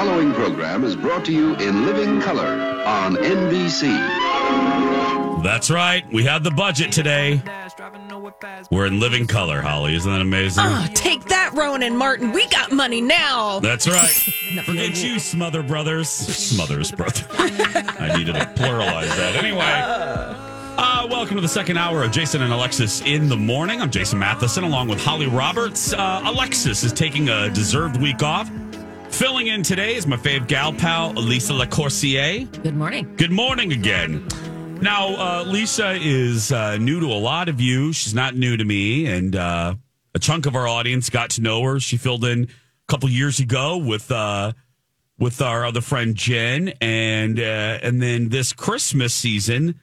Following program is brought to you in living color on NBC. That's right. We had the budget today. We're in living color, Holly. Isn't that amazing? Oh, take that, Rowan and Martin. We got money now. That's right. Forget you, Smother Brothers. Smothers Brothers. I needed to pluralize that. Anyway, uh, welcome to the second hour of Jason and Alexis in the morning. I'm Jason Matheson along with Holly Roberts. Uh, Alexis is taking a deserved week off. Filling in today is my fave gal pal, Lisa LaCourcier. Good morning. Good morning again. Now, uh, Lisa is uh, new to a lot of you. She's not new to me, and uh, a chunk of our audience got to know her. She filled in a couple years ago with uh, with our other friend Jen, and uh, and then this Christmas season,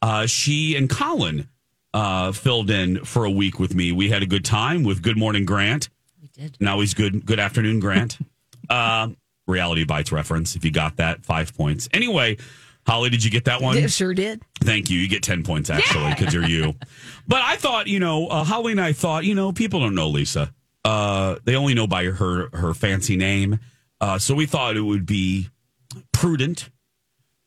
uh, she and Colin uh, filled in for a week with me. We had a good time with Good Morning Grant. We did. Now he's good. Good afternoon, Grant. uh, reality bites reference. If you got that, five points. Anyway, Holly, did you get that one? It sure did. Thank you. You get 10 points actually because you're you. But I thought, you know, uh, Holly and I thought, you know, people don't know Lisa. Uh, they only know by her her fancy name. Uh, so we thought it would be prudent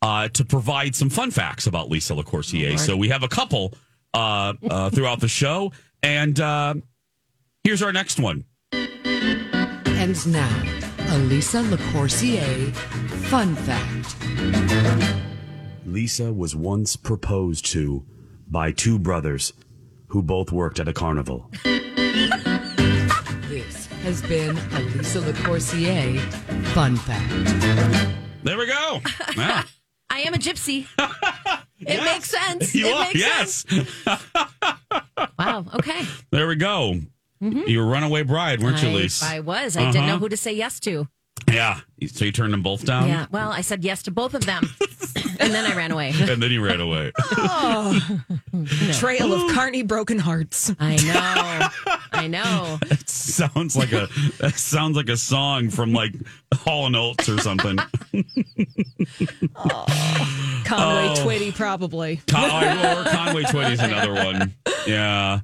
uh, to provide some fun facts about Lisa LaCourcier. so we have a couple uh, uh, throughout the show. And uh, here's our next one. And now, Elisa LaCourcier fun fact. Lisa was once proposed to by two brothers who both worked at a carnival. This has been Elisa LaCourcier fun fact. There we go. Yeah. I am a gypsy. It Yes. makes sense. You it are, makes yes. sense. Wow. Okay. There we go. You were a runaway bride, weren't you, I, Lise? I was. I didn't Uh-huh. know who to say yes to. Yeah. So you turned them both down? yeah. Well, I said yes to both of them, and then I ran away. And then you ran away. Oh, Trail of Carney broken hearts. I know. I know. sounds like a that sounds like a song from like Hall and Oates or something. Conway Oh. Twitty, probably. Con- or Conway Twitty's another one. Yeah.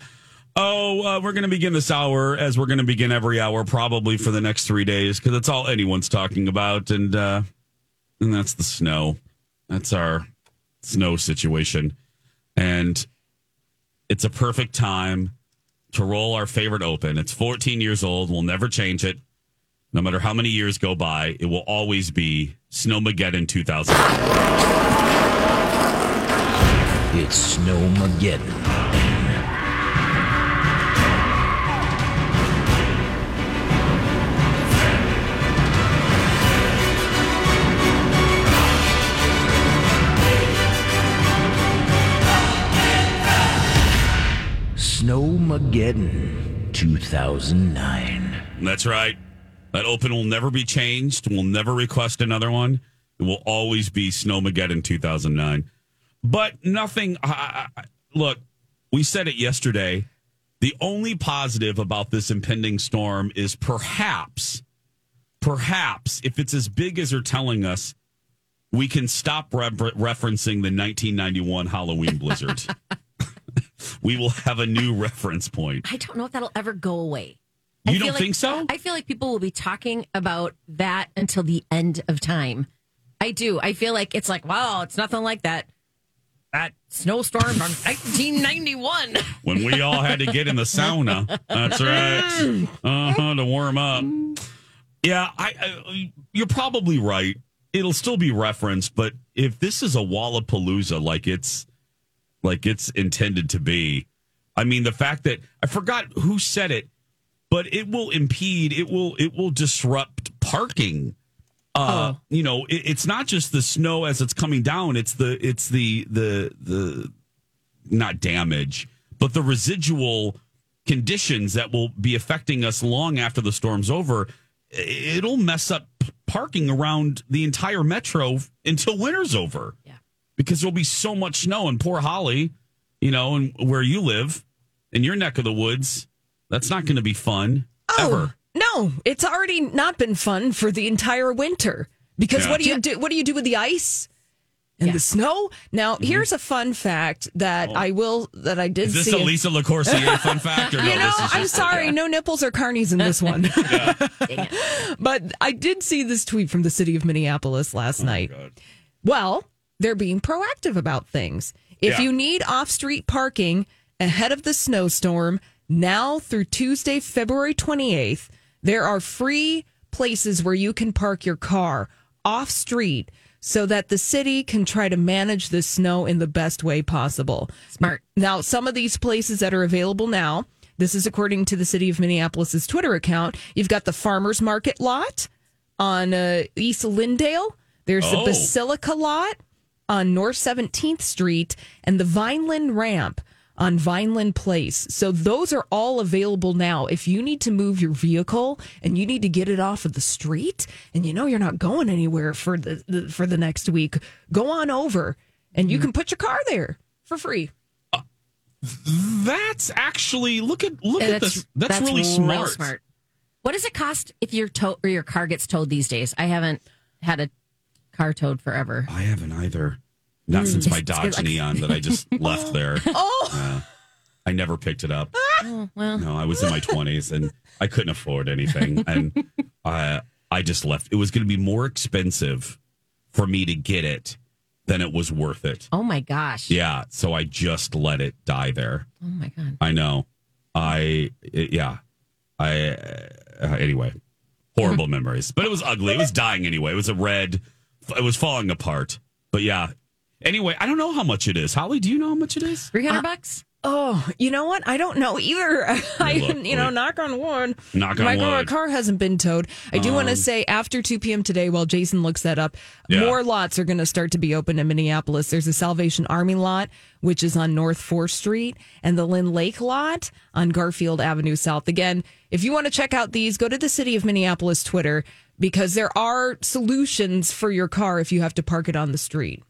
Oh, uh, we're going to begin this hour as we're going to begin every hour, probably for the next three days, because that's all anyone's talking about, and uh, and that's the snow. That's our snow situation, and it's a perfect time to roll our favorite open. It's 14 years old. We'll never change it. No matter how many years go by, it will always be Snowmageddon 2000. It's Snowmageddon. Snowmageddon 2009. That's right. That open will never be changed. We'll never request another one. It will always be Snowmageddon 2009. But nothing. I, I, look, we said it yesterday. The only positive about this impending storm is perhaps, perhaps, if it's as big as they're telling us, we can stop re- referencing the 1991 Halloween blizzard. we will have a new reference point. I don't know if that'll ever go away. You I don't feel like- think so? I feel like people will be talking about that until the end of time. I do. I feel like it's like, wow, it's nothing like that. That snowstorm from 1991. when we all had to get in the sauna. That's right. Uh huh. To warm up. Yeah, I, I you're probably right. It'll still be referenced, but if this is a Wallapalooza like it's like it's intended to be, I mean the fact that I forgot who said it, but it will impede, it will it will disrupt parking. Uh, you know, it, it's not just the snow as it's coming down; it's the it's the the the not damage, but the residual conditions that will be affecting us long after the storm's over. It'll mess up parking around the entire metro until winter's over. Yeah. Because there'll be so much snow. And poor Holly, you know, and where you live in your neck of the woods, that's not going to be fun oh, ever. No, it's already not been fun for the entire winter. Because Yeah. what do you do? What do you do with the ice and the snow? Now, mm-hmm. here's a fun fact that oh. I will that I did Is this see. a Lisa LaCourcier fun fact or no? you know, I'm just- sorry, no nipples or carnies in this one. But I did see this tweet from the city of Minneapolis Oh last night. Well, they're being proactive about things. If Yeah. you need off street parking ahead of the snowstorm, now through Tuesday, February 28th, there are free places where you can park your car off street so that the city can try to manage the snow in the best way possible. Smart. Now, some of these places that are available now, this is according to the city of Minneapolis's Twitter account. You've got the farmers market lot on uh, East Lyndale. There's Oh. the Basilica lot on North 17th Street and the Vineland ramp on Vineland Place. So those are all available now. If you need to move your vehicle and you need to get it off of the street and you know you're not going anywhere for the, the for the next week, go on over and you mm-hmm. can put your car there for free. That's actually look at look Yeah, at this. That's, really smart. smart. What does it cost if your tow or your car gets towed these days? I haven't had a car towed forever. I haven't either. Not since my It's- hmm. it's Dodge like- Neon that I just left there. Oh, I never picked it up. Ah! Oh, well, No, I was in my twenties and I couldn't afford anything, and I I just left. It was going to be more expensive for me to get it than it was worth it. oh my gosh. Yeah, so I just let it die there. Oh my god. I know. I it- yeah. I uh, anyway. Horrible memories, but it was ugly. It was dying anyway. It was a red. It was falling apart. But yeah. Anyway, I don't know how much it is. Holly, do you know how much it is? Three hundred bucks. oh, you know what? I don't know either. I, look, you know, wait. knock on wood. Knock on my car- wood. car hasn't been towed. I do want to um, say after 2 p.m. today, while Jason looks that up, Yeah. more lots are going to start to be open in Minneapolis. There's a Salvation Army lot, which is on North 4th Street, and the Lyn-Lake lot on Garfield Avenue South. Again, if you want to check out these, go to the City of Minneapolis Twitter because there are solutions for your car if you have to park it on the street.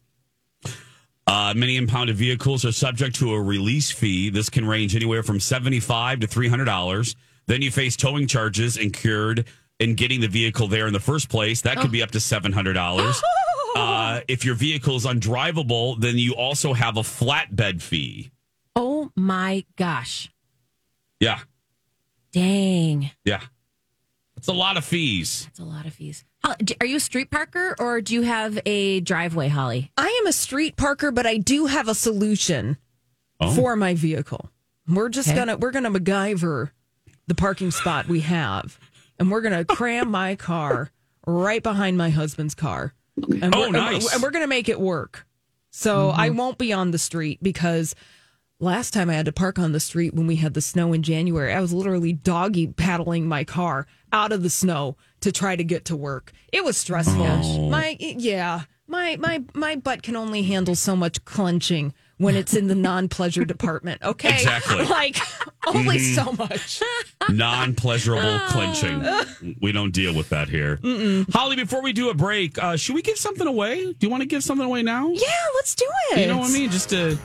Uh, many impounded vehicles are subject to a release fee. This can range anywhere from seventy-five to three hundred dollars. Then you face towing charges incurred in getting the vehicle there in the first place. That could be up to seven hundred dollars. Uh, if your vehicle is undrivable, then you also have a flatbed fee. Oh my gosh. Yeah, Dang. yeah, it's a lot of fees. That's a lot of fees. Are you a street parker or do you have a driveway, Holly? I am a street parker, but I do have a solution Oh. for my vehicle. We're just Okay. gonna we're gonna MacGyver the parking spot we have, and we're gonna cram my car right behind my husband's car. And Oh, we're, and we're- nice. Mm-hmm. And we're gonna make it work. So I won't be on the street because last time I had to park on the street when we had the snow in January, I was literally doggy paddling my car out of the snow to try to get to work. It was stressful. Oh. My yeah, my my my butt can only handle so much clenching when it's in the non-pleasure department. Okay, Exactly. Like only so much. Non-pleasurable clenching. We don't deal with that here. Holly, before we do a break, uh, should we give something away? Do you want to give something away now? Yeah, let's do it. You know what I mean? Just to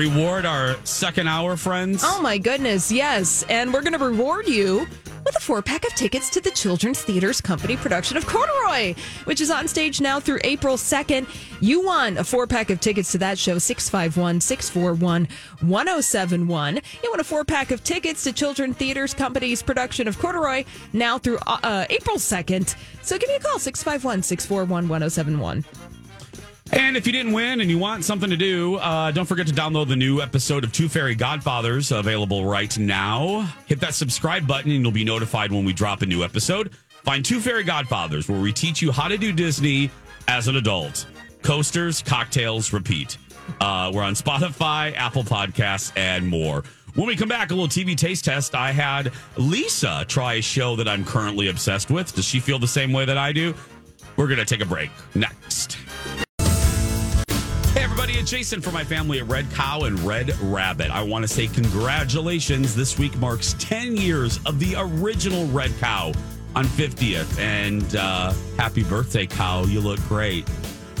reward our second hour friends. Oh my goodness, yes. And we're going to reward you with a four pack of tickets to the Children's Theaters Company production of Corduroy, which is on stage now through April 2nd. You won a four pack of tickets to that show, 651 641 1071. You won a four pack of tickets to Children's Theaters Company's production of Corduroy now through uh, uh, April 2nd. So give me a call, 651 641 1071. And if you didn't win and you want something to do, uh, don't forget to download the new episode of Two Fairy Godfathers available right now. Hit that subscribe button and you'll be notified when we drop a new episode. Find two fairy godfathers where we teach you how to do Disney as an adult. Coasters, cocktails, repeat. Uh, we're on Spotify, Apple Podcasts, and more. When we come back, a little TV taste test. I had Lisa try a show that I'm currently obsessed with. Does she feel the same way that I do? We're going to take a break next. Everybody, it's Jason for my family at Red Cow and Red Rabbit. I want to say congratulations. This week marks 10 years of the original Red Cow on 50th. And uh, happy birthday, Cow. You look great.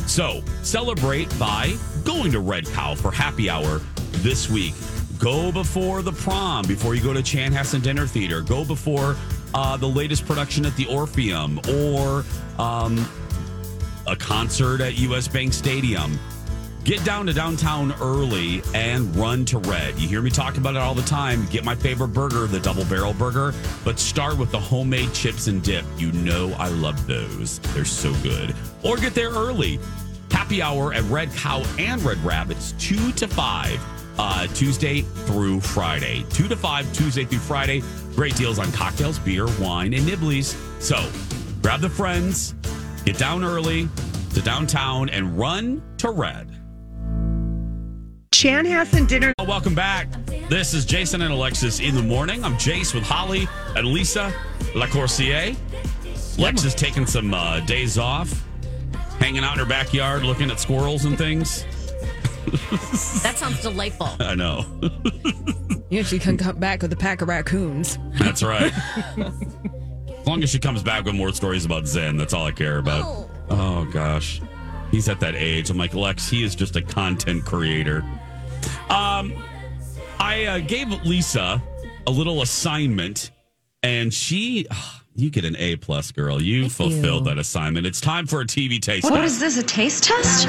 So celebrate by going to Red Cow for happy hour this week. Go before the prom, before you go to Chanhassen Dinner Theater. Go before uh, the latest production at the Orpheum or um, a concert at US Bank Stadium. Get down to downtown early and run to Red. You hear me talk about it all the time. Get my favorite burger, the double barrel burger, but start with the homemade chips and dip. You know I love those. They're so good. Or get there early. Happy hour at Red Cow and Red Rabbits, 2 to 5, uh, Tuesday through Friday. 2 to 5, Tuesday through Friday. Great deals on cocktails, beer, wine, and nibblies. So grab the friends, get down early to downtown, and run to Red. Chanhassen dinner. Oh, Welcome back. This is Jason and Alexis in the morning. I'm Jace with Holly and Lisa Lacourcier. Lex is taking some uh, days off, hanging out in her backyard, looking at squirrels and things. That sounds delightful. I know. You know, she can come back with a pack of raccoons. That's right. as long as she comes back with more stories about Zen, that's all I care about. Oh, gosh. He's at that age. I'm like, Lex, he is just a content creator. Um, I uh, gave Lisa a little assignment, and she, ah, you get an A plus, girl. You fulfilled that assignment. It's time for a TV taste What test. is this, a taste test?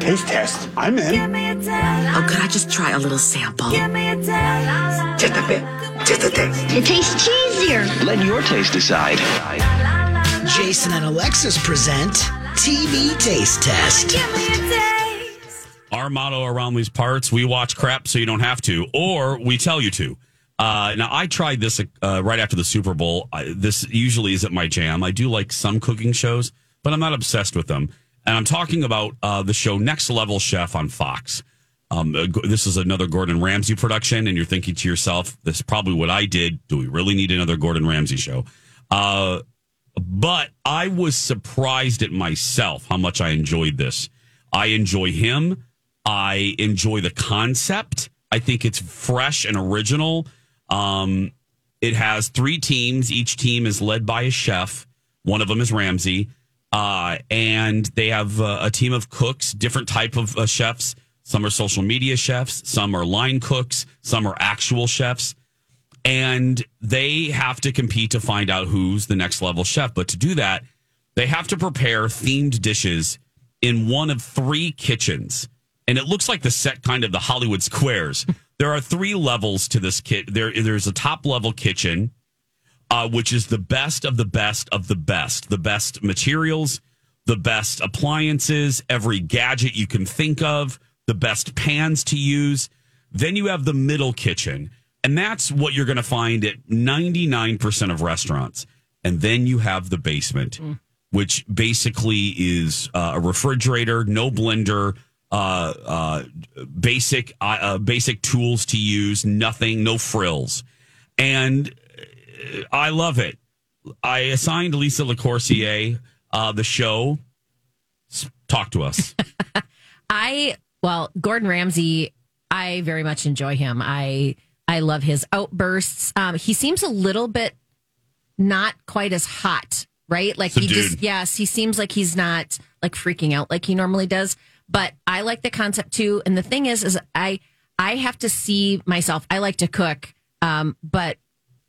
Taste test. I'm in. Oh, could I just try a little sample? Just a bit. Just a taste. It tastes cheesier. Let your taste decide. Jason and Alexis present TV Taste Test. Our motto around these parts: we watch crap so you don't have to, or we tell you to. Uh, now, I tried this uh, right after the Super Bowl. I, this usually isn't my jam. I do like some cooking shows, but I'm not obsessed with them. And I'm talking about uh, the show Next Level Chef on Fox. Um, uh, this is another Gordon Ramsay production, and you're thinking to yourself, "This is probably what I did. Do we really need another Gordon Ramsay show?" Uh, but I was surprised at myself how much I enjoyed this. I enjoy him. I enjoy the concept. I think it's fresh and original. Um, it has three teams. Each team is led by a chef. One of them is Ramsay, uh, and they have uh, a team of cooks, different type of uh, chefs. Some are social media chefs. Some are line cooks. Some are actual chefs and they have to compete to find out who's the next level chef. But to do that, they have to prepare themed dishes in one of three kitchens. And it looks like the set kind of the Hollywood squares. there are three levels to this kit. There, there's a top level kitchen, uh, which is the best of the best of the best, the best materials, the best appliances, every gadget you can think of, the best pans to use. Then you have the middle kitchen, and that's what you're going to find at 99% of restaurants. And then you have the basement, which basically is uh, a refrigerator, no blender, uh, uh, basic uh, uh, basic tools to use, nothing, no frills, and uh, I love it. I assigned Lisa LaCourcier uh, the show. Talk to us. I well, Gordon Ramsay, I very much enjoy him. I I love his outbursts. Um, he seems a little bit not quite as hot, right? Like he just yes, he seems like he's not like freaking out like he normally does. But I like the concept too. And the thing is, is I I have to see myself. I like to cook, um, but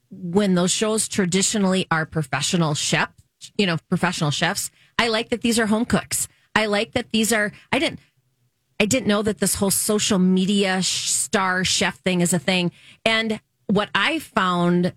when those shows traditionally are professional chef, you know, professional chefs, I like that these are home cooks. I like that these are. I didn't. I didn't know that this whole social media star chef thing is a thing. And what I found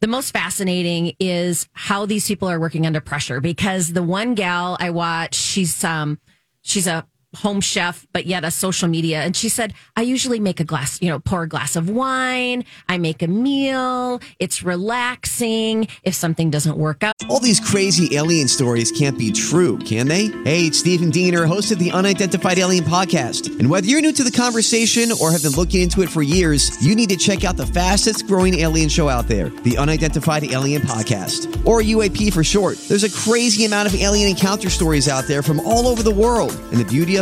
the most fascinating is how these people are working under pressure because the one gal I watch, she's um she's a home chef, but yet a social media. And she said, I usually make a glass, you know, pour a glass of wine. I make a meal. It's relaxing. If something doesn't work out, All these crazy alien stories can't be true, can they? Hey, it's Stephen Diener, host of the Unidentified Alien Podcast. And whether you're new to the conversation or have been looking into it for years, you need to check out the fastest growing alien show out there, the Unidentified Alien Podcast, or UAP for short. There's a crazy amount of alien encounter stories out there from all over the world. And the beauty of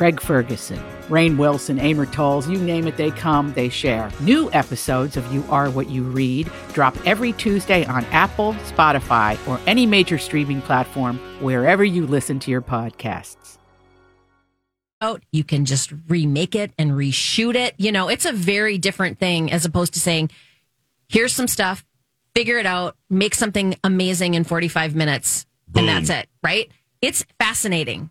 Craig Ferguson, Rainn Wilson, Amor Towles, you name it, they come, they share. New episodes of You Are What You Read drop every Tuesday on Apple, Spotify, or any major streaming platform wherever you listen to your podcasts. out, you can just remake it and reshoot it. You know, it's a very different thing as opposed to saying, here's some stuff, figure it out, make something amazing in 45 minutes, Boom. and that's it, right? It's fascinating.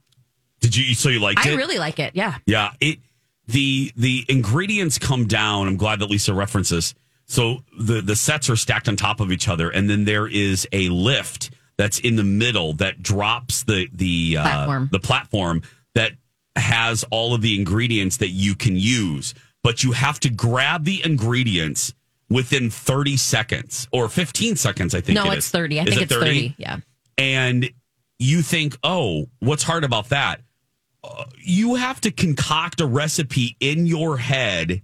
Did you? So you liked I it? I really like it. Yeah. Yeah, it the the ingredients come down. I'm glad that Lisa references. So the the sets are stacked on top of each other, and then there is a lift that's in the middle that drops the the uh, the platform that has all of the ingredients that you can use, but you have to grab the ingredients within 30 seconds or 15 seconds. I think No, it it's is. 30. I Is think it it's 30. Yeah. and you think, oh, what's hard about that? You have to concoct a recipe in your head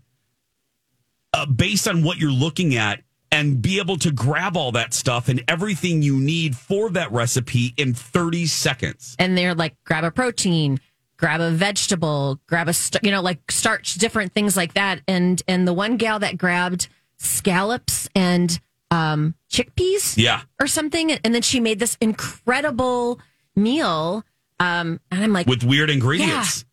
uh, based on what you're looking at and be able to grab all that stuff and everything you need for that recipe in 30 seconds. And they're like, grab a protein, grab a vegetable, grab a, st- you know, like starch, different things like that. And, and the one gal that grabbed scallops and, um, chickpeas. Yeah. or something. And then she made this incredible meal. Um, and I'm like, with weird ingredients.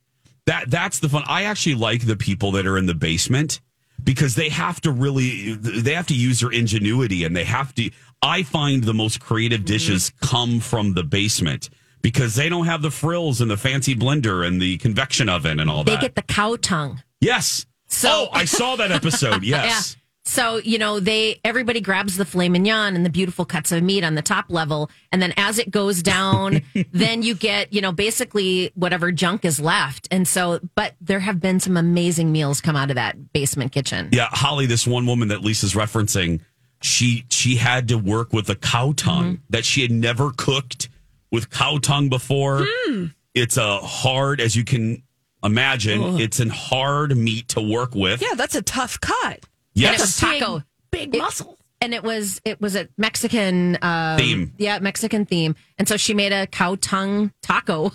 That that's the fun. I actually like the people that are in the basement because they have to really they have to use their ingenuity and they have to I find the most creative dishes come from the basement because they don't have the frills and the fancy blender and the convection oven and all they that. They get the cow tongue. yes. So- oh, I saw that episode. Yes. Yeah. So, you know, they everybody grabs the filet mignon and the beautiful cuts of meat on the top level. And then as it goes down, then you get, you know, basically whatever junk is left. And so, but there have been some amazing meals come out of that basement kitchen. Yeah, Holly, this one woman that Lisa's referencing, she she had to work with a cow tongue Mm-hmm. that she had never cooked with cow tongue before. Hmm. It's a hard, as you can imagine, Ugh. it's a hard meat to work with. Yeah, that's a tough cut. Yes. And it was taco. Big muscle. And it was it was a Mexican um, Theme. Yeah, Mexican theme. And so she made a cow tongue taco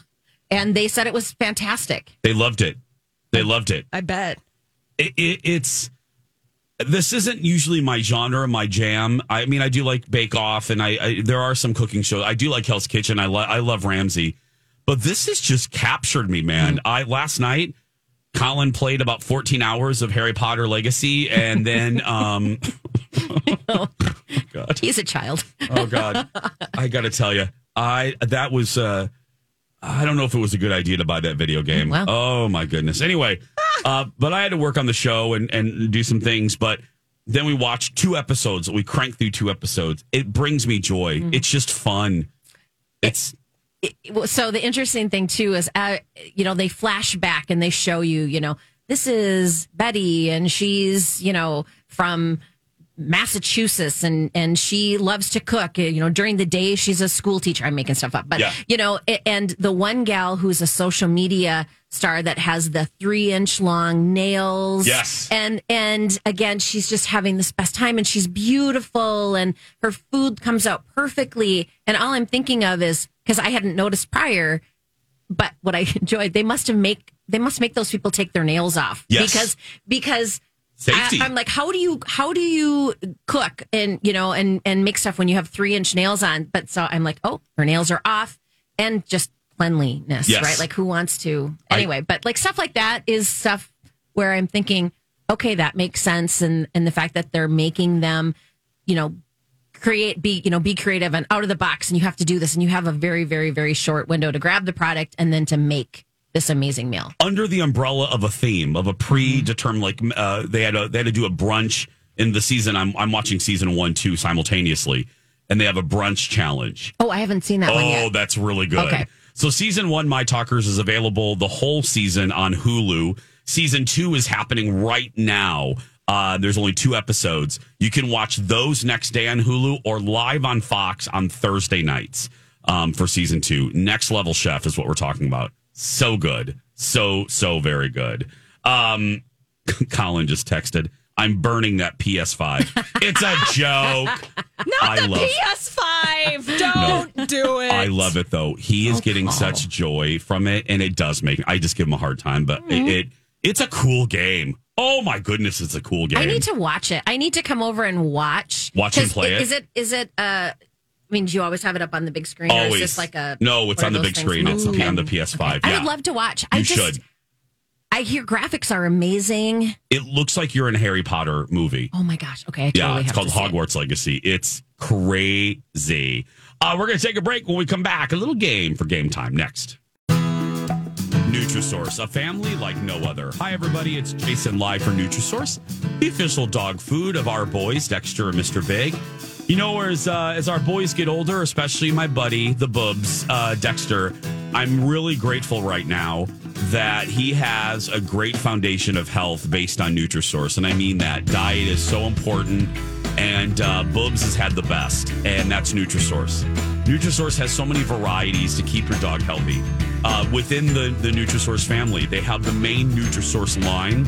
and they said it was fantastic. They loved it. They loved it. I bet. it, it, it's this isn't usually my genre, my jam. I mean, I do like Bake Off, and I, I there are some cooking shows. I do like Hell's Kitchen. I lo- I love Ramsay, but this has just captured me, man. I last night, Colin played about fourteen hours of Harry Potter Legacy, and then um, God, He's a child. oh God, I got to tell you, I that was. uh I don't know if it was a good idea to buy that video game. Wow. Oh my goodness. Anyway, uh, but I had to work on the show and, and do some things. But then we watched two episodes. We cranked through two episodes. It brings me joy. Mm-hmm. It's just fun. It's so the interesting thing too is, uh, you know, they flash back and they show you, you know, this is Betty and she's, you know, from Massachusetts and and she loves to cook. You know, during the day she's a school teacher. I'm making stuff up, but Yeah. you know, and the one gal who's a social media star that has the three inch long nails. Yes. And and again, she's just having this best time and she's beautiful and her food comes out perfectly. And all I'm thinking of is because I hadn't noticed prior, but what I enjoyed, they must have make they must make those people take their nails off. Yes. Because because Safety. I, am like, how do you how do you cook and you know and and make stuff when you have three inch nails on? But so I'm like, oh, her nails are off, and just cleanliness, Yes. right? Like who wants to I- anyway? but like stuff like that is stuff where I'm thinking, okay, that makes sense, and and the fact that they're making them, you know, create be you know be creative and out of the box, and you have to do this, and you have a very very very short window to grab the product and then to make this amazing meal. under the umbrella of a theme of a predetermined like uh, they had a, they had to do a brunch in the season I'm I'm watching season 1 2 simultaneously and they have a brunch challenge. Oh, I haven't seen that one Oh, yet. that's really good. Okay. So season 1 My Talkers is available the whole season on Hulu. Season 2 is happening right now. Uh, there's only two episodes. You can watch those next day on Hulu or live on Fox on Thursday nights um, for season two. Next level chef is what we're talking about. So good. So, so very good. Um, Colin just texted, I'm burning that PS5. it's a joke. Not I the love- PS5. Don't do it. I love it though. He is getting such joy from it, and it does make. I just give him a hard time, but Mm-hmm. it, it it's a cool game. Oh my goodness, it's a cool game. I need to watch it. I need to come over and watch. Watch and play it? Is it? Is it? Uh, I mean, do you always have it up on the big screen, or always is this like a? no. It's on the big things? screen. It's Okay. on the PS5. I Yeah, would love to watch. I You just, should. I hear graphics are amazing. It looks like you're in a Harry Potter movie. Oh my gosh! Okay, totally yeah, it's called see it. Hogwarts Legacy. It's crazy. Uh, we're going to take a break. When we come back, a little game for game time next. Nutrisource, a family like no other. Hi, everybody. It's Jason live for Nutrisource, the official dog food of our boys, Dexter and Mr. Big. You know, as uh, as our boys get older, especially my buddy, the Bubs, uh, Dexter, I'm really grateful right now that he has a great foundation of health based on Nutrisource, and I mean that diet is so important. And uh, Bubs has had the best, and that's Nutrisource. Nutrisource has so many varieties to keep your dog healthy. Uh, within the, the Nutrisource family, they have the main Nutrisource line,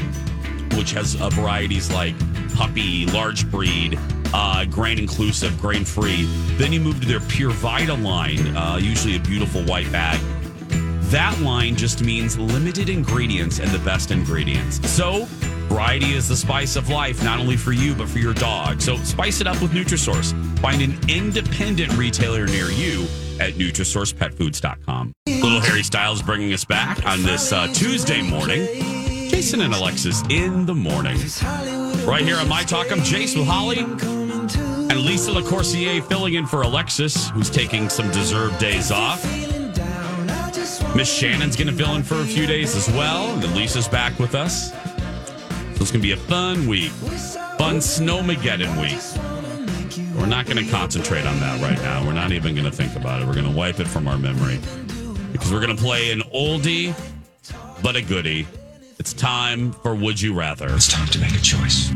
which has uh, varieties like puppy, large breed, uh, grain inclusive, grain free. Then you move to their Pure Vita line, uh, usually a beautiful white bag. That line just means limited ingredients and the best ingredients. So, variety is the spice of life, not only for you, but for your dog. So, spice it up with Nutrisource. Find an independent retailer near you at NutrisourcePetFoods.com. Little Harry Styles bringing us back on this uh, Tuesday morning. Jason and Alexis in the morning. Right here on My Talk, I'm Jace with Holly and Lisa LaCourcier filling in for Alexis, who's taking some deserved days off. Miss Shannon's going to fill in for a few days as well. And then Lisa's back with us. So it's going to be a fun week. Fun Snowmageddon week. We're not going to concentrate on that right now. We're not even going to think about it. We're going to wipe it from our memory. Because we're going to play an oldie, but a goodie. It's time for Would You Rather. It's time to make a choice.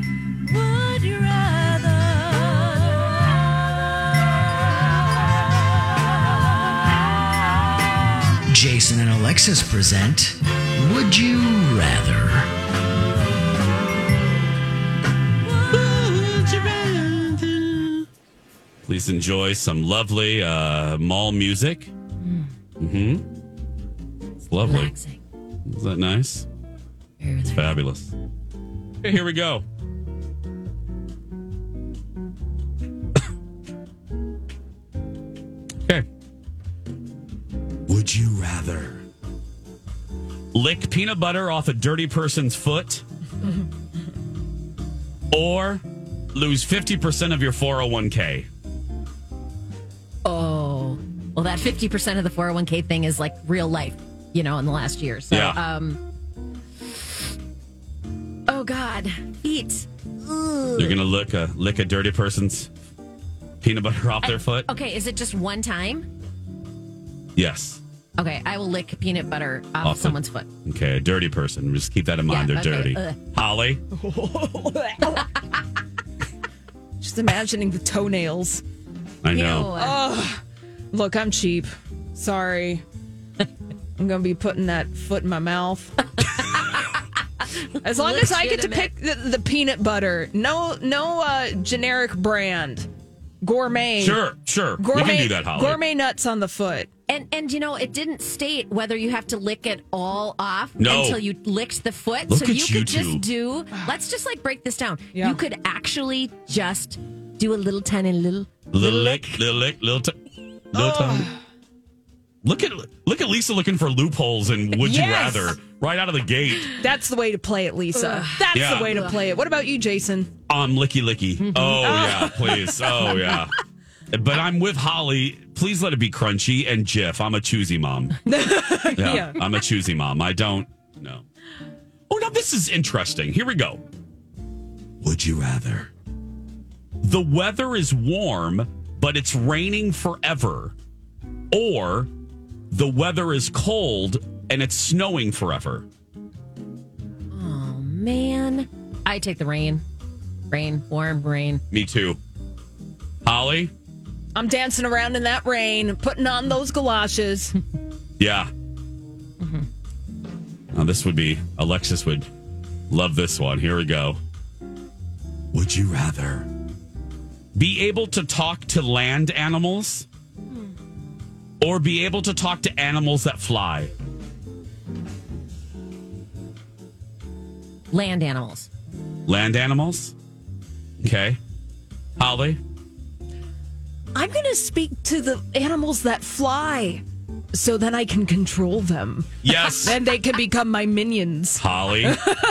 Jason and Alexis present Would You Rather? Please enjoy some lovely uh, mall music. Mm-hmm. It's lovely. Relaxing. Is that nice? It's fabulous. Okay, here we go. Would you rather lick peanut butter off a dirty person's foot or lose 50% of your 401k? Oh, well, that fifty percent of the four hundred one k thing is like real life, you know, in the last year. So, Yeah. um, oh God, feet. Ugh. You're gonna lick a lick a dirty person's peanut butter off their foot? Okay, is it just one time? Yes. Okay, I will lick peanut butter off, Off the- someone's foot. Okay, a dirty person. Just keep that in mind. Yeah, They're okay, dirty. ugh. Holly, Just imagining the toenails. I know. Oh, look, I'm cheap. Sorry. I'm going to be putting that foot in my mouth. As long as I get to pick the, the peanut butter, no, no uh, generic brand, gourmet. Sure, sure. We Gourmet, can do that, Holly. Gourmet nuts on the foot. And and you know, it didn't state whether you have to lick it all off No. until you licked the foot. Look so at you you could two. just do. Let's just like break this down. Yeah. You could actually just do a little tiny little Little lick, little lick, little, t- little oh. tongue. Look at look at Lisa looking for loopholes and would you rather right out of the gate. That's the way to play it, Lisa. That's Yeah. the way to play it. What about you, Jason? Um, licky licky. Oh yeah, please. Oh yeah. But I'm with Holly. Please let it be crunchy and Jif. I'm a choosy mom. Yeah, Yeah. I'm a choosy mom. I don't know. Oh, now this is interesting. Here we go. Would you rather? The weather is warm, but it's raining forever, or the weather is cold and it's snowing forever. Oh man, I take the rain. Rain, warm rain. Me too. Holly? I'm dancing around in that rain, putting on those galoshes. Yeah. Mm-hmm. Now this would be Alexis would love this one. Here we go. Would you rather be able to talk to land animals or be able to talk to animals that fly? Land animals. Land animals? Okay. Holly? I'm going to speak to the animals that fly so then I can control them. Yes. Then they can become my minions. Holly,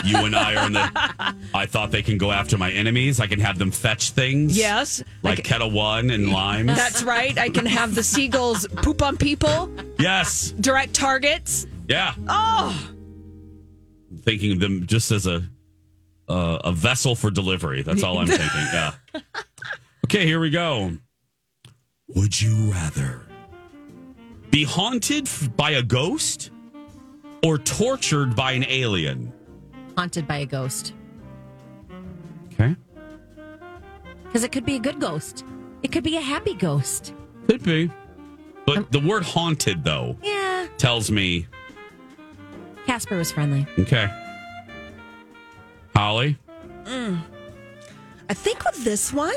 you and I are in the. I thought they can go after my enemies. I can have them fetch things. Yes. Like Ketel One and Limes. That's right. I can have the seagulls poop on people, yes. direct targets. Yeah. Oh, thinking of them just as a uh, a vessel for delivery. That's all I'm thinking. Yeah. Okay, here we go. Would you rather be haunted f- by a ghost or tortured by an alien? Haunted by a ghost. Okay. Because it could be a good ghost. It could be a happy ghost. Could be. But um, the word haunted though Yeah. tells me Casper was friendly. okay. Holly? Mm. I think with this one,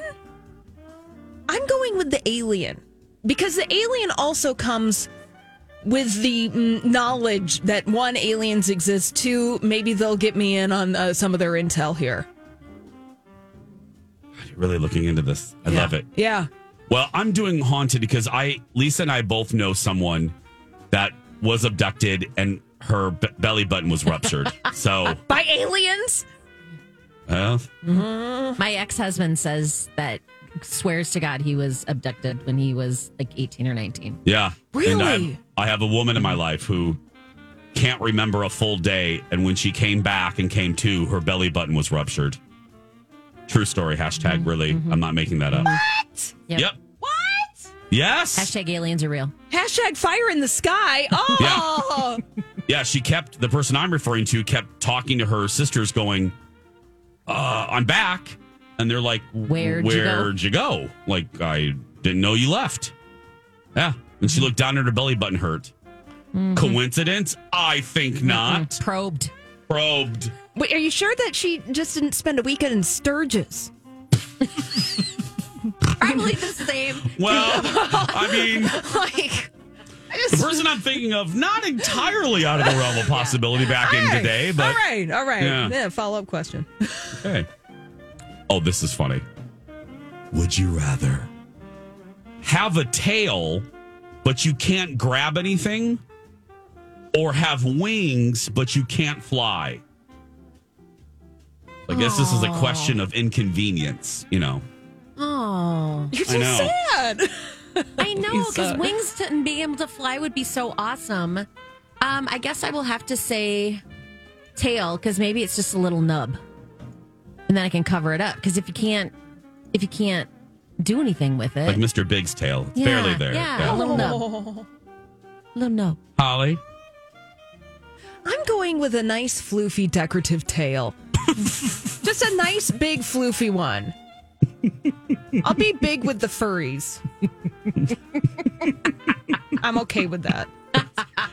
I'm going with the alien because the alien also comes with the knowledge that one aliens exist. Two, maybe they'll get me in on uh, some of their intel here. You're really looking into this. I love it. Yeah. Well, I'm doing haunted because I, Lisa and I both know someone that was abducted and her b- belly button was ruptured. so, By aliens? well, My ex husband says that swears to God he was abducted when he was like 18 or 19. yeah. And I, Really? I have a woman in my life who can't remember a full day. And when she came back and came to, her belly button was ruptured. True story. Hashtag really. I'm not making that up. What? Yep. What? Yes. Hashtag aliens are real. Hashtag fire in the sky. Oh. Yeah, she kept the person I'm referring to kept talking to her sisters, going, uh, "I'm back," and they're like, Where'd you go?" "Where'd you go?" Like, I didn't know you left. Yeah, and she looked down at her belly button hurt. Mm-hmm. Coincidence? I think not. Probed. Probed. Wait, are you sure that she just didn't spend a weekend in Sturgis? Probably the same. Well, I mean, like, the person I'm thinking of, not entirely out of the realm of possibility back in today, but all right, all right. Yeah. Yeah, follow up question. Okay. Oh, this is funny. Would you rather have a tail, but you can't grab anything, or have wings, but you can't fly? I guess this is a question of inconvenience, you know. Oh. You're I so know. sad. I know, because wings to, and being able to fly would be so awesome. Um, I guess I will have to say tail, because maybe it's just a little nub. And then I can cover it up. Because if you can't if you can't do anything with it. Like Mr. Big's tail. It's Yeah, barely there. yeah, a little nub. little nub. Holly? I'm going with a nice floofy decorative tail. Just a nice big floofy one. I'll be big with the furries. I'm okay with that.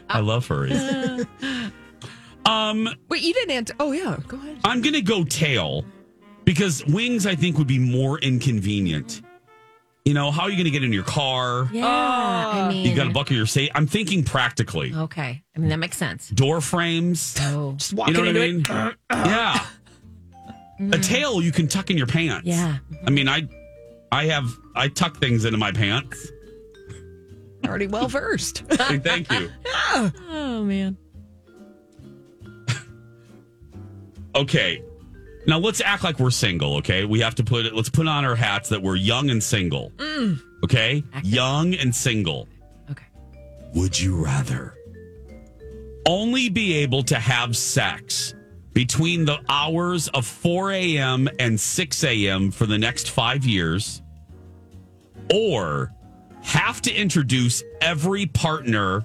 I love furries. um, Wait, you didn't answer. Oh yeah, go ahead. I'm gonna go tail because wings I think would be more inconvenient. You know, how are you gonna get in your car? Yeah. Oh. I mean, You got to buckle your seat. I'm thinking practically. Okay. I mean, that makes sense. Door frames. Oh. Just You know what I into mean? it. yeah. A mm. tail you can tuck in your pants. Yeah. I mean, I, I have I tuck things into my pants. Already well versed. Thank you. Oh man. Okay. Now let's act like we're single, okay? We have to put it let's put on our hats that we're young and single. Mm. Okay? Young and single. Okay. Would you rather only be able to have sex between the hours of 4 a.m. and 6 a.m. for the next five years, or have to introduce every partner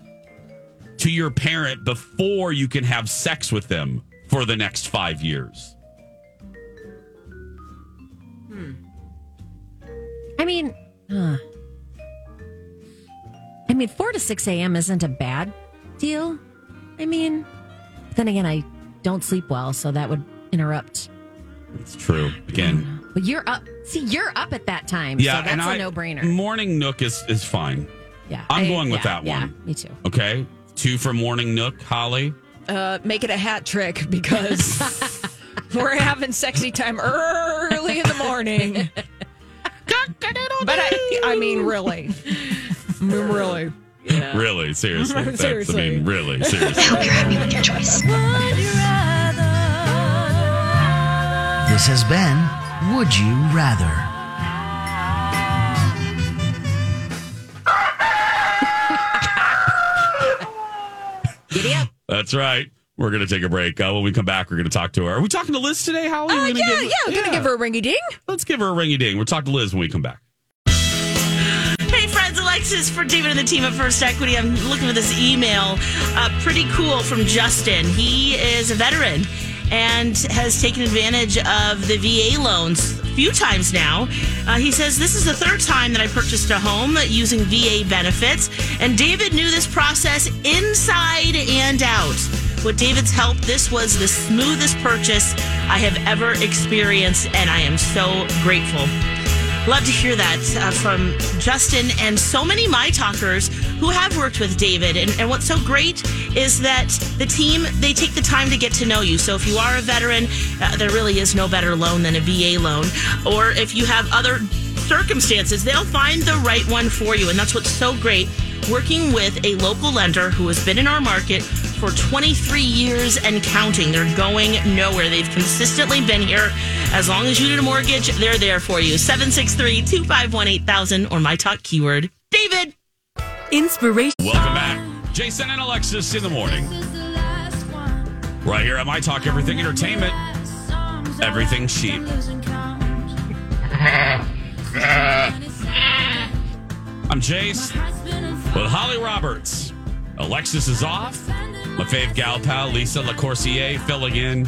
to your parent before you can have sex with them for the next five years? I mean, uh, I mean, four to six a.m. isn't a bad deal. I mean, then again, I don't sleep well, so that would interrupt. It's true. Again, But you're up. See, you're up at that time. yeah, so that's and a I no-brainer. Morning Nook is is fine. Yeah, I'm I- going with yeah, that one. yeah, me too. Okay, two for Morning Nook, Holly. Uh, make it a hat trick because we're having sexy time early in the morning. but I, I mean, really, mm, I mean, really. Really, seriously, That's- Seriously. I mean, really, seriously. I hope you're happy with your choice. This has been Would You Rather? Giddy up. That's right. We're going to take a break. Uh, when we come back, we're going to talk to her. Are we talking to Liz today, Holly? Uh, We're gonna yeah, give- yeah, I'm gonna give her a ringy ding. Let's give her a ringy ding. We'll talk to Liz when we come back. Hey, friends, Alexis for David and the team at First Equity. I'm looking for this email. Uh, pretty cool from Justin. He is a veteran and has taken advantage of the VA loans a few times now. Uh, he says, This is the third time that I purchased a home using VA benefits, and David knew this process inside and out. With David's help, this was the smoothest purchase I have ever experienced, and I am so grateful. Love to hear that uh, from Justin and so many My Talkers who have worked with David. And, and what's so great is that the team, they take the time to get to know you. So if you are a veteran, uh, there really is no better loan than a VA loan. Or if you have other circumstances, they'll find the right one for you. And that's what's so great working with a local lender who has been in our market for 23 years and counting. They're going nowhere. They've consistently been here. As long as you need a mortgage, they're there for you. 763 251 8000 or my talk keyword. David. Inspiration. Welcome back. Jason and Alexis in the morning. Right here at My Talk Everything Entertainment. Everything cheap. I'm Jace with Holly Roberts. Alexis is off. My fave gal pal, Lisa LaCourcier, filling in.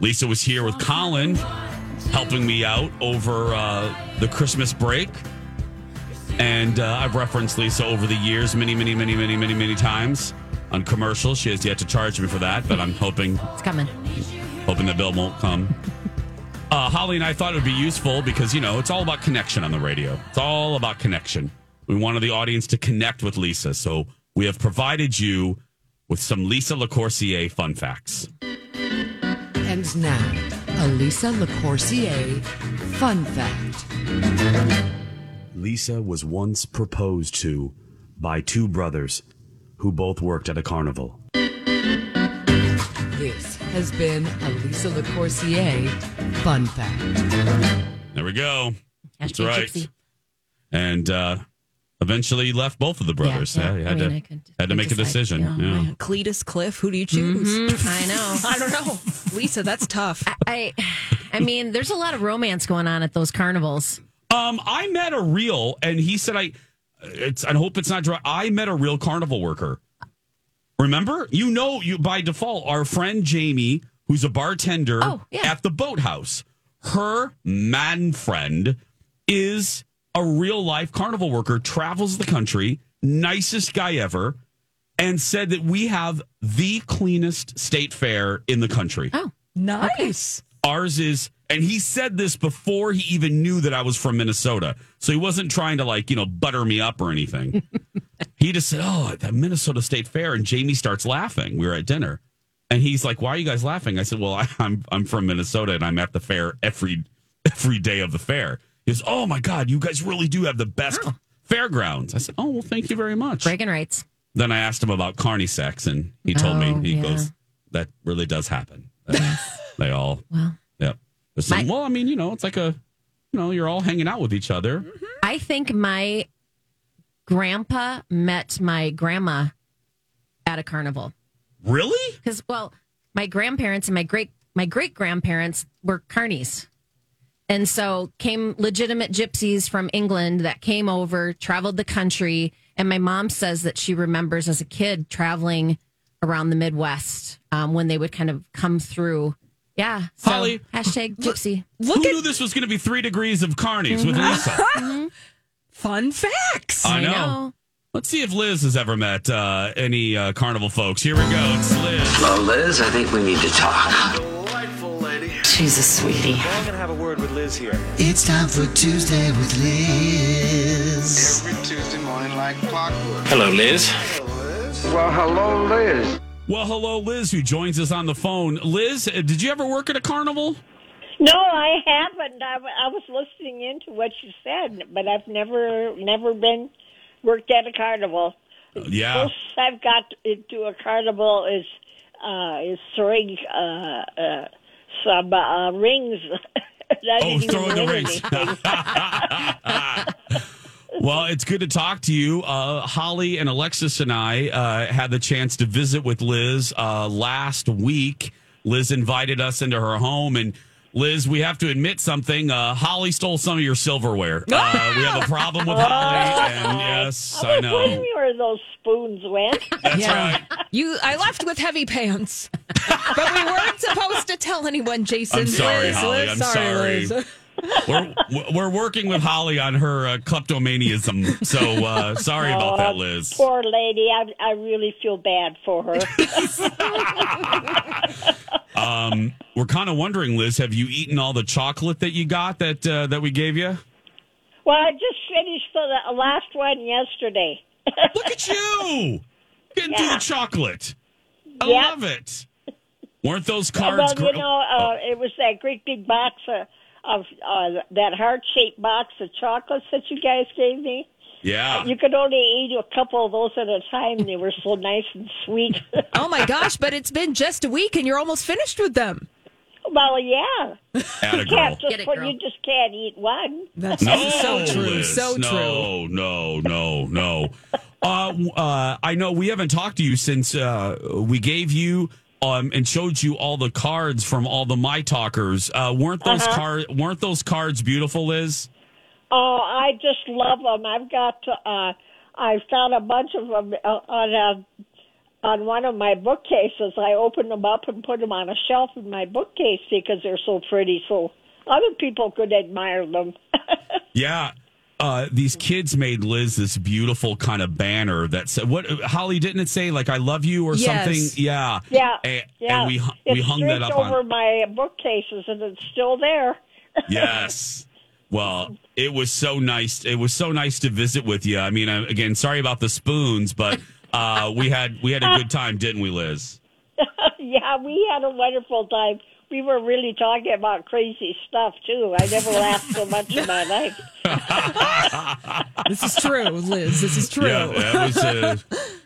Lisa was here with Colin, helping me out over uh, the Christmas break. And uh, I've referenced Lisa over the years many, many, many, many, many, many times on commercials. She has yet to charge me for that, but I'm hoping It's coming. hoping the bill won't come. Uh, Holly and I thought it would be useful because, you know, it's all about connection on the radio. It's all about connection. We wanted the audience to connect with Lisa. So we have provided you with some Lisa LaCourcier fun facts. And now, a Lisa LaCourcier Fun Fact. Lisa was once proposed to by two brothers who both worked at a carnival. This has been a Lisa LaCourcier Fun Fact. There we go. That's Hashtag right. gypsy. And uh, eventually left both of the brothers. Yeah, Yeah, yeah. had, I to, mean, I could- had to I make a decision. yeah. Yeah. Cletus Cliff, who do you choose? Mhm, I know. I don't know. Lisa, that's tough. I, I mean, there's a lot of romance going on at those carnivals. Um, I met a real, and he said, "I, it's. I hope it's not dry. I met a real carnival worker. Remember, you know, you by default, our friend Jamie, who's a bartender Oh, yeah. at the boathouse. Her man friend is a real life carnival worker. Travels the country, nicest guy ever, and said that we have the cleanest state fair in the country. Oh, nice. Ours is, and he said this before he even knew that I was from Minnesota. So he wasn't trying to like, you know, butter me up or anything. he just said, Oh, the Minnesota State Fair. And Jamie starts laughing. We were at dinner. And he's like, Why are you guys laughing? I said, Well, I, I'm I'm from Minnesota and I'm at the fair every every day of the fair. He goes, Oh my God, you guys really do have the best fairgrounds. I said, "Oh, well, thank you very much." Bragging rights. Then I asked him about carny sex, and he told Oh, me he yeah. goes, "That really does happen. They all, Well, yep." Some- well, I mean, you know, it's like a, you know, you're all hanging out with each other. Mm-hmm. I think my grandpa met my grandma at a carnival. Really? Because well, my grandparents and my great my great grandparents were carnies. And so came legitimate gypsies from England that came over, traveled the country, and my mom says that she remembers as a kid traveling around the Midwest um, when they would kind of come through. Yeah, so Holly, hashtag gypsy. Who knew this was going to be three degrees of carnies with Lisa? Fun facts. I know. Let's see if Liz has ever met uh, any uh, carnival folks. Here we go. It's Liz. Well, Liz, I think we need to talk. Delightful lady. She's a sweetie. I'm gonna have a word with Liz here. It's time for Tuesday with Liz. Every Tuesday morning like clockwork. Hello, Liz. Well, hello, Liz. Well, hello, Liz, who joins us on the phone. Liz, uh, did you ever work at a carnival? No, I haven't. I, w- I was listening into what you said, but I've never never been worked at a carnival. Yeah. Closest I've got into a carnival is uh, is throwing uh, uh, some uh, rings. Oh, throwing the rings. Well, it's good to talk to you. Uh, Holly and Alexis and I uh, had the chance to visit with Liz uh, last week. Liz invited us into her home, and Liz, we have to admit something. Uh, Holly stole some of your silverware. Uh, we have a problem with Holly, and yes, I I was know. wondering where those spoons went. That's right. You, I left with heavy pants, but we weren't supposed to tell anyone. Jason, I'm sorry, Liz, Holly. Liz, I'm sorry. sorry. Liz. We're we're working with Holly on her uh, kleptomaniaism, so uh, sorry about that, Oh, Liz. Poor lady. I, I really feel bad for her. Um, we're kind of wondering, Liz, have you eaten all the chocolate that you got that uh, that we gave you? well, I just finished the the last one yesterday. Look at you getting through the chocolate. I Yep. love it. Weren't those cards? Well, you know, uh, it was that great big box of, of uh, that heart shaped box of chocolates that you guys gave me. Yeah. You could only eat a couple of those at a time. They were so nice and sweet. Oh my gosh! But it's been just a week, and you're almost finished with them. well, yeah. Atta You can't just Get it, put, girl. you just can't eat one. That's No, so true. Liz. So true. No, no, no, no. uh, uh, I know we haven't talked to you since uh, we gave you um, and showed you all the cards from all the my talkers. Uh, weren't those Uh-huh. card weren't those cards beautiful, Liz? Oh, I just love them. I've got. Uh, I found a bunch of them uh, on a, on one of my bookcases. I opened them up and put them on a shelf in my bookcase because they're so pretty. So other people could admire them. Yeah. Uh, these kids made Liz this beautiful kind of banner that said, "What Holly didn't it say? Like I love you or Yes. something?" Yeah, yeah, And, yeah. and we hu- it's we hung that up over on. my bookcases, and it's still there. Yes. Well, it was so nice. It was so nice to visit with you. I mean, uh, again, sorry about the spoons, but uh, we had we had a good time, didn't we, Liz? yeah, we had a wonderful time. We were really talking about crazy stuff too. I never laughed so much in my life. This is true, Liz. This is true. Yeah, that was uh,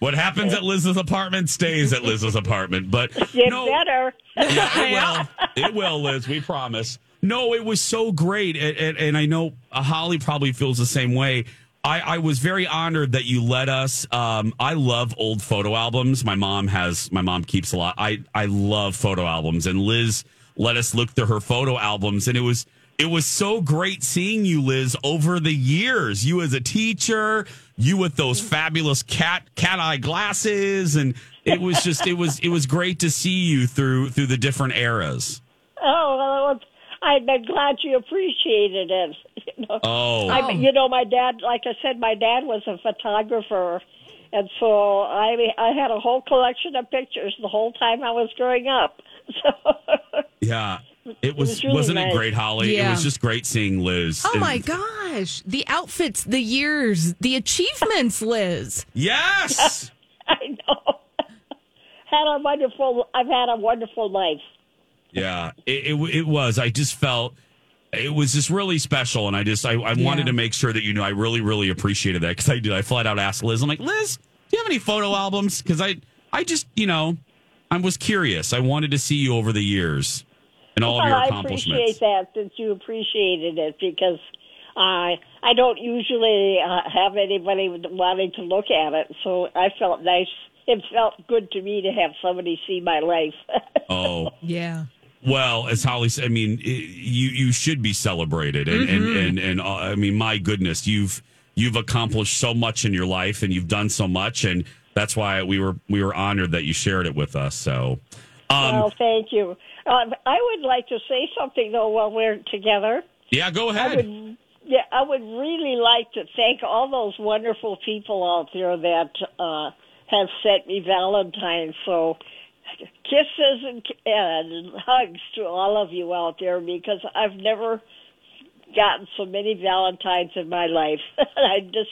what happens at Liz's apartment stays at Liz's apartment. But You no, better. Yeah, it will. It will, Liz. We promise. No, it was so great, and, and, and I know Holly probably feels the same way. I, I was very honored that you let us. Um, I love old photo albums. My mom has. My mom keeps a lot. I I love photo albums, and Liz let us look through her photo albums, and it was it was so great seeing you, Liz, over the years. You as a teacher, you with those fabulous cat cat eye glasses, and it was just it was it was great to see you through through the different eras. Oh, well, I'm glad you appreciated it. You know? Oh. I, oh. you know, my dad, like I said, my dad was a photographer, and so I I had a whole collection of pictures the whole time I was growing up. So Yeah. It was, was really wasn't it nice. great, Holly? It was just great seeing Liz. Oh And- my gosh! The outfits, the years, the achievements, Liz. Yes. I know. had a wonderful. I've had a wonderful life. Yeah, it, it it was. I just felt it was just really special, and I just I, I wanted to make sure that you know I really really appreciated that because I did. I flat out asked Liz. I'm like, Liz, do you have any photo albums? Because I I just you know I was curious. I wanted to see you over the years and all of well, your I appreciate that that you appreciated it because I I don't usually uh, have anybody wanting to look at it, so I felt nice. It felt good to me to have somebody see my life. Oh. Yeah. Well, as Holly said, I mean, i you you should be celebrated, and and Mhm. and, and uh, I mean, my goodness, you've you've accomplished so much in your life, and you've done so much, and that's why we were we were honored that you shared it with us. So, um, well, thank you. Uh, I would like to say something though while we're together. yeah, go I ahead. would, yeah, I would really like to thank all those wonderful people out there that uh, have sent me Valentine's. So, kisses and, and hugs to all of you out there because I've never gotten so many Valentines in my life. I just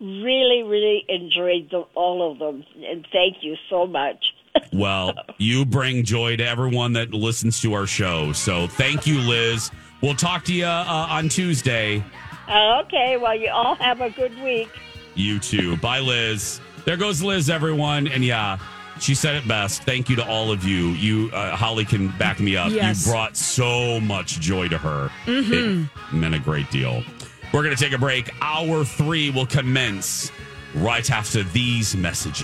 really, really enjoyed the, all of them, and thank you so much. Well, you bring joy to everyone that listens to our show. So, thank you, Liz. We'll talk to you uh, on Tuesday. Uh, okay, well, you all have a good week. You too. Bye, Liz. There goes Liz, everyone. And yeah, she said it best. Thank you to all of you. You, uh, Holly, can back me up. Yes. You brought so much joy to her. Mhm. It meant a great deal. We're going to take a break. Hour three will commence right after these messages.